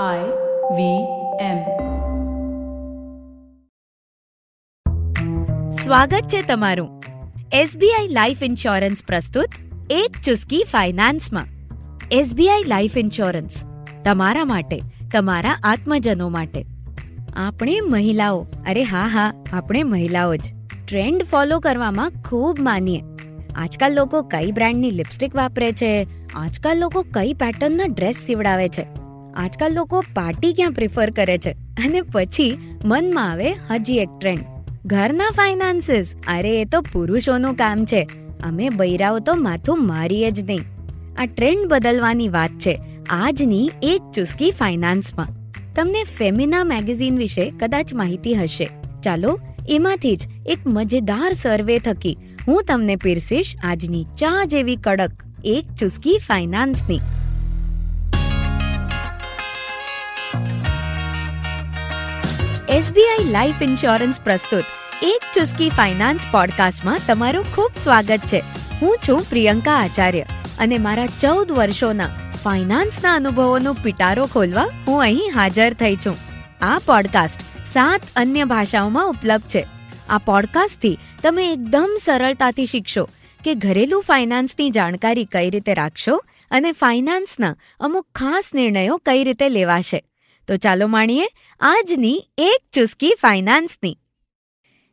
I V M. સ્વાગત છે તમારું. એસબીઆઈ લાઈફ ઇન્સ્યોરન્સ પ્રસ્તુત એક ચુસ્કી ફાઇનાન્સમાં. એસબીઆઈ લાઈફ ઇન્સ્યોરન્સ તમારા માટે, તમારા આત્મજનો માટે. આપણે મહિલાઓ, અરે હા હા, આપણે મહિલાઓ જ. ટ્રેન્ડ ફોલો કરવામાં ખૂબ માનીએ. આજકાલ લોકો કઈ બ્રાન્ડની લિપસ્ટિક વાપરે છે? આજકાલ લોકો કઈ પેટર્નના ડ્રેસ સીવડાવે છે? આજકાલ લોકો પાર્ટી ક્યાં પ્રિફર કરે છે? અને પછી મનમાં આવે હજી એક ટ્રેન્ડ ઘરના ફાઇનાન્સીસ અરે, એ તો પુરુષોનું કામ છે. અમે બૈરાઓ તો માથું મારીએ જ નહીં. આ ટ્રેન્ડ બદલવાની વાત છે. આજની એક ચુસ્કી ફાઇનાન્સમાં તમને ફેમિના મેગેઝિન વિશે કદાચ માહિતી હશે. ચાલો, એમાંથી જ એક મજેદાર સર્વે થકી હું તમને પીરસીશ આજની ચા જેવી કડક એક ચુસ્કી ફાઇનાન્સની એસબીઆઈ લાઈફ ઇન્સ્યોરન્સ પ્રસ્તુત. એક ચુસ્કી ફાઇનાન્સ પોડકાસ્ટમાં તમારું ખૂબ સ્વાગત છે. હું છું પ્રિયંકા આચાર્ય અને મારા ચૌદ વર્ષોના ફાઇનાન્સના અનુભવોનો પિટારો ખોલવા હું અહીં હાજર થઈ છું. આ પોડકાસ્ટ સાત અન્ય ભાષાઓમાં ઉપલબ્ધ છે. આ પોડકાસ્ટથી તમે એકદમ સરળતાથી શીખશો કે ઘરેલું ફાઇનાન્સની જાણકારી કઈ રીતે રાખશો અને ફાઇનાન્સના અમુક ખાસ નિર્ણયો કઈ રીતે લેવાશે. તો ચાલો માણીએ આજની એક ચુસ્કી ફાઇનાન્સની.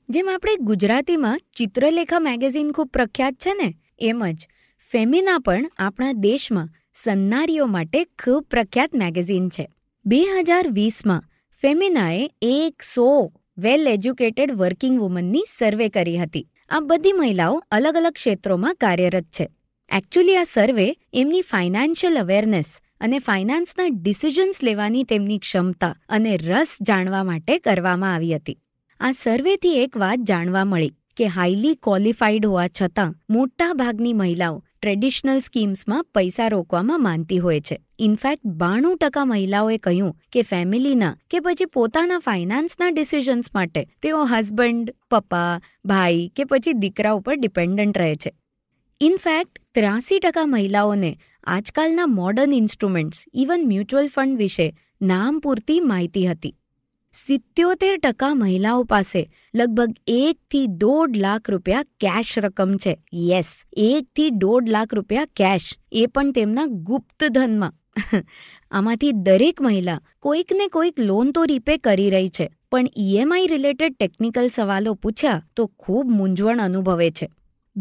જેમ આપણે ગુજરાતીમાં ચિત્રલેખા મેગેઝિન ખૂબ પ્રખ્યાત છે ને, એમ જ ફેમિના પણ આપણા દેશમાં સન્નારીઓ માટે ખૂબ પ્રખ્યાત મેગેઝિન છે. બે હજાર વીસમાં ફેમિનાએ એક સો વેલ એજ્યુકેટેડ વર્કિંગ વુમનની સર્વે કરી હતી. આ બધી મહિલાઓ અલગ અલગ ક્ષેત્રોમાં કાર્યરત છે. એકચ્યુઅલી આ સર્વે એમની ફાઇનાન્શિયલ અવેરનેસ અને ફાઇનાન્સના ડિસિઝન્સ લેવાની તેમની ક્ષમતા અને રસ જાણવા માટે કરવામાં આવી હતી. આ સર્વેથી એક વાત જાણવા મળી કે હાઈલી ક્વોલિફાઈડ હોવા છતાં મોટા ભાગની મહિલાઓ ટ્રેડિશનલ સ્કીમ્સમાં પૈસા રોકવામાં માનતી હોય છે. ઇનફેક્ટ બાણું ટકા મહિલાઓએ કહ્યું કે ફેમિલીના કે પછી પોતાના ફાઇનાન્સના ડિસિઝન્સ માટે તેઓ હસબન્ડ, પપ્પા, ભાઈ કે પછી દીકરા ઉપર ડિપેન્ડન્ટ રહે છે. ઇનફેક્ટ ત્રાસી ટકા મહિલાઓને આજકાલના modern instruments even mutual fund વિશે નામ પૂરતી માહિતી હતી. સિત્યોતેર ટકા મહિલાઓ પાસે લગભગ એકથી દોઢ લાખ રૂપિયા કેશ રકમ છે. યસ એકથી દોઢ લાખ રૂપિયા કેશ એ પણ તેમના ગુપ્ત ધનમાં. આમાંથી દરેક મહિલા કોઈક ને કોઈક લોન તો રીપે કરી રહી છે, પણ ઈએમઆઈ રિલેટેડ ટેકનિકલ સવાલો પૂછ્યા તો ખૂબ મૂંઝવણ અનુભવે છે.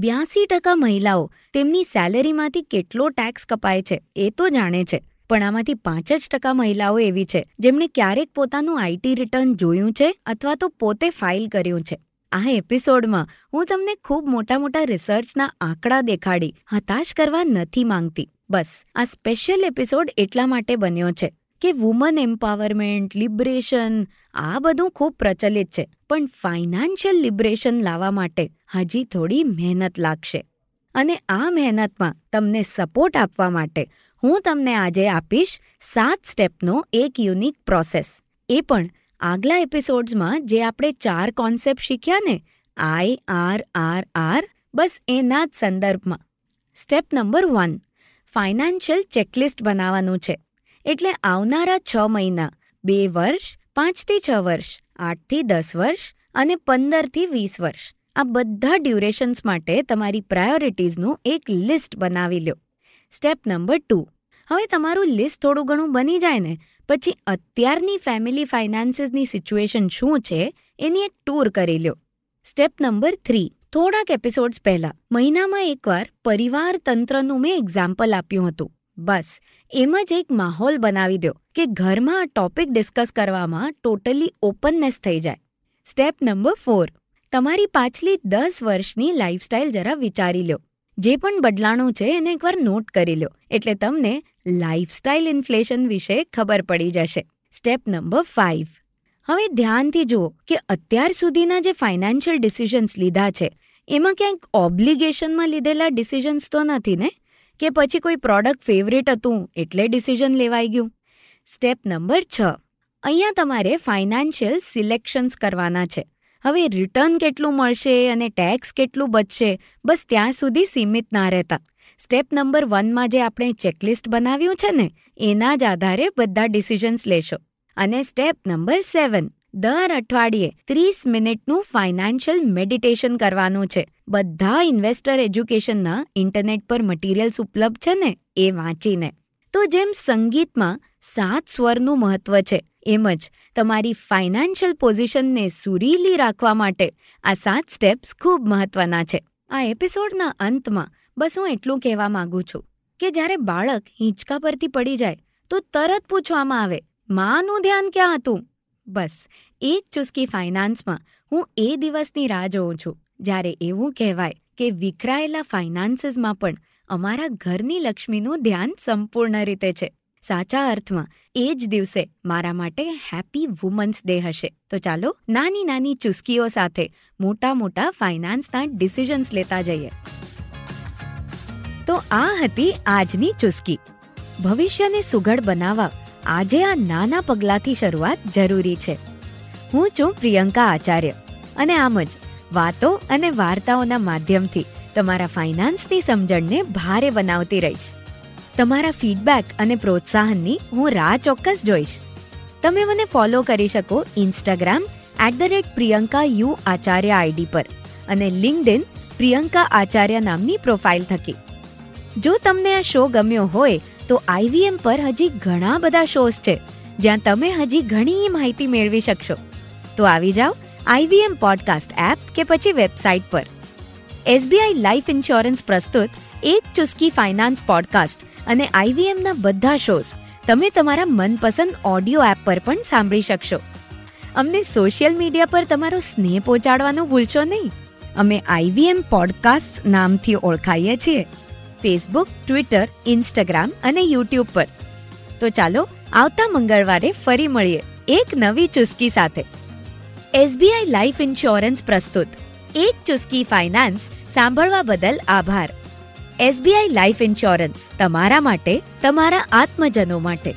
બ્યાસી ટકા મહિલાઓ તેમની સેલેરીમાંથી કેટલો ટેક્સ કપાય છે એ તો જાણે છે, પણ આમાંથી પાંચ જ ટકા મહિલાઓ એવી છે જેમણે ક્યારેક પોતાનું આઈટી રિટર્ન જોયું છે અથવા તો પોતે ફાઇલ કર્યું છે. આ એપિસોડમાં હું તમને ખૂબ મોટા મોટા રિસર્ચના આંકડા દેખાડી, હતાશ કરવા નથી માંગતી. બસ, આ સ્પેશિયલ એપિસોડ એટલા માટે બન્યો છે. કે વુમન એમ્પાવરમેન્ટ લિબરેશન આ બધું ખૂબ પ્રચલિત છે. પણ ફાઇનાન્શિયલ લિબરેશન લાવવા માટે હજી થોડી મહેનત લાગશે. અને આ મહેનતમાં તમને સપોર્ટ આપવા માટે હું તમને આજે આપીશ સાત સ્ટેપનો એક યુનિક પ્રોસેસ એ પણ આગલા એપિસોડ્સમાં જે આપણે ચાર કોન્સેપ્ટ શીખ્યા ને આઈ આર આર આર બસ એના જ સંદર્ભમાં. Step number one financial checklist બનાવવાનું છે. એટલે આવનારા છ મહિના, બે વર્ષ, પાંચથી છ વર્ષ, આઠથી દસ વર્ષ અને પંદરથી વીસ વર્ષ. આ બધા ડ્યુરેશન્સ માટે તમારી પ્રાયોરિટીઝનું એક લિસ્ટ બનાવી લો સ્ટેપ નંબર ટુ. હવે તમારું લિસ્ટ થોડું ઘણું બની જાય ને, પછી અત્યારની ફેમિલી ફાઇનાન્સીસની સિચ્યુએશન શું છે એની એક ટૂર કરી લો સ્ટેપ નંબર થ્રી. થોડાક એપિસોડ્સ પહેલા, મહિનામાં એકવાર પરિવાર તંત્રનું મેં એક્ઝામ્પલ આપ્યું હતું. બસ, એમ જ એક માહોલ બનાવી દો કે ઘરમાં આ ટોપિક ડિસ્કસ કરવામાં ટોટલી ઓપનનેસ થઈ જાય. સ્ટેપ નંબર ફોર, તમારી પાછલી દસ વર્ષની લાઇફસ્ટાઇલ જરા વિચારી લો. જે પણ બદલાણો છે એને એકવાર નોટ કરી લો, એટલે તમને લાઇફસ્ટાઇલ ઇન્ફ્લેશન વિશે ખબર પડી જશે. સ્ટેપ નંબર ફાઇવ હવે ધ્યાનથી જુઓ કે અત્યાર સુધીના જે ફાઇનાન્શિયલ ડિસિઝન્સ લીધા છે, એમાં ક્યાંક ઓબ્લિગેશનમાં લીધેલા ડિસિઝન્સ તો નથી ને? કે પછી કોઈ પ્રોડક્ટ ફેવરેટ હતું એટલે ડિસિઝન લેવાઈ ગયું. સ્ટેપ નંબર છ. અહીંયા તમારે ફાઇનાન્શિયલ સિલેક્શન્સ કરવાના છે. હવે રિટર્ન કેટલું મળશે અને ટેક્સ કેટલું બચશે બસ ત્યાં સુધી સીમિત ના રહેતા. સ્ટેપ નંબર વનમાં જે આપણે ચેકલિસ્ટ બનાવ્યું છે ને, એના જ આધારે બધા ડિસિઝન્સ લેશો. અને સ્ટેપ નંબર સેવન. દર અઠવાડિયે ત્રીસ મિનિટનું ફાઇનાન્શિયલ મેડિટેશન કરવાનું છે. બધા ઇન્વેસ્ટર એજ્યુકેશનના ઇન્ટરનેટ પર મટીરિયલ્સ ઉપલબ્ધ છે ને એ વાંચીને. તો જેમ સંગીતમાં સાત સ્વરનું મહત્વ છે, એમ જ તમારી ફાઇનાન્શિયલ પોઝિશનને સુરીલી રાખવા માટે આ સાત સ્ટેપ્સ ખૂબ મહત્વના છે. આ એપિસોડના અંતમાં બસ હું એટલું કહેવા માંગુ છું કે જ્યારે બાળક હિંચકા પરથી પડી જાય, તો તરત પૂછવામાં આવે, માનું ધ્યાન ક્યાં હતું? બસ એક ચુસ્કી ફાઇનાન્સમાં હું એ દિવસની રાહ જોઉં છું. જ્યારે એવું કહેવાય કે વિખરાયેલા ફાઇનાન્સીસમાં પણ અમારા ઘરની લક્ષ્મીનું ધ્યાન સંપૂર્ણ રીતે છે. સાચા અર્થમાં, એ જ દિવસે મારા માટે હેપી વુમન્સ ડે હશે. તો ચાલો, નાની નાની ચુસ્કીઓ સાથે મોટા મોટા ફાઇનાન્સના ડિસિઝન્સ લેતા જઈએ. તો આ હતી આજની ચુસ્કી. ભવિષ્યને સુઘડ બનાવવા આજે આ નાના પગલાંથી શરૂઆત જરૂરી છે. હું છું પ્રિયંકા આચાર્ય અને આમ જ વાતો અને વાર્તાઓના માધ્યમથી તમારા ફાઇનાન્સની સમજણને ભારે બનાવતી રહીશ. તમારા ફીડબેક અને પ્રોત્સાહનની હું રાહ ચોક્કસ જોઈશ. તમે મને ફોલો કરી શકો Instagram at the rate Priyanka U Acharya ID પર અને લિંકડિન પ્રિયંકા આચાર્ય નામની પ્રોફાઇલ થકી. જો તમને આ શો ગમ્યો હોય તો આઈવીએમ પર હજી ઘણા બધા શોઝ છે, જ્યાં તમે હજી ઘણી માહિતી મેળવી શકશો. તો આવી જાઓ આઈવીએમ પોડકાસ્ટ એપ કે પછી વેબસાઇટ પર. એસબીઆઈ લાઈફ ઇન્સ્યોરન્સ પ્રસ્તુત એક ચુસ્કી ફાઇનાન્સ પોડકાસ્ટ અને આઈવીએમના બધા શોઝ તમે તમારા મનપસંદ ઓડિયો એપ પર પણ સાંભળી શકશો. અમને સોશિયલ મીડિયા પર તમારો સ્નેહ પહોંચાડવાનું ભૂલશો નહીં. અમે આઈવીએમ પોડકાસ્ટ નામથી ઓળખાઈએ છીએ. ફેસબુક ટ્વિટર ઇન્સ્ટાગ્રામ અને યુટ્યુબ પર. તો ચાલો, આવતા મંગળવારે ફરી મળીએ એક નવી ચુસ્કી સાથે. એસબીઆઈ લાઈફ ઇન્સ્યોરન્સ પ્રસ્તુત. એક ચુસ્કી ફાઇનાન્સ સાંભળવા બદલ આભાર. એસબીઆઈ લાઈફ ઇન્સ્યોરન્સ તમારા માટે, તમારા આત્મજનો માટે.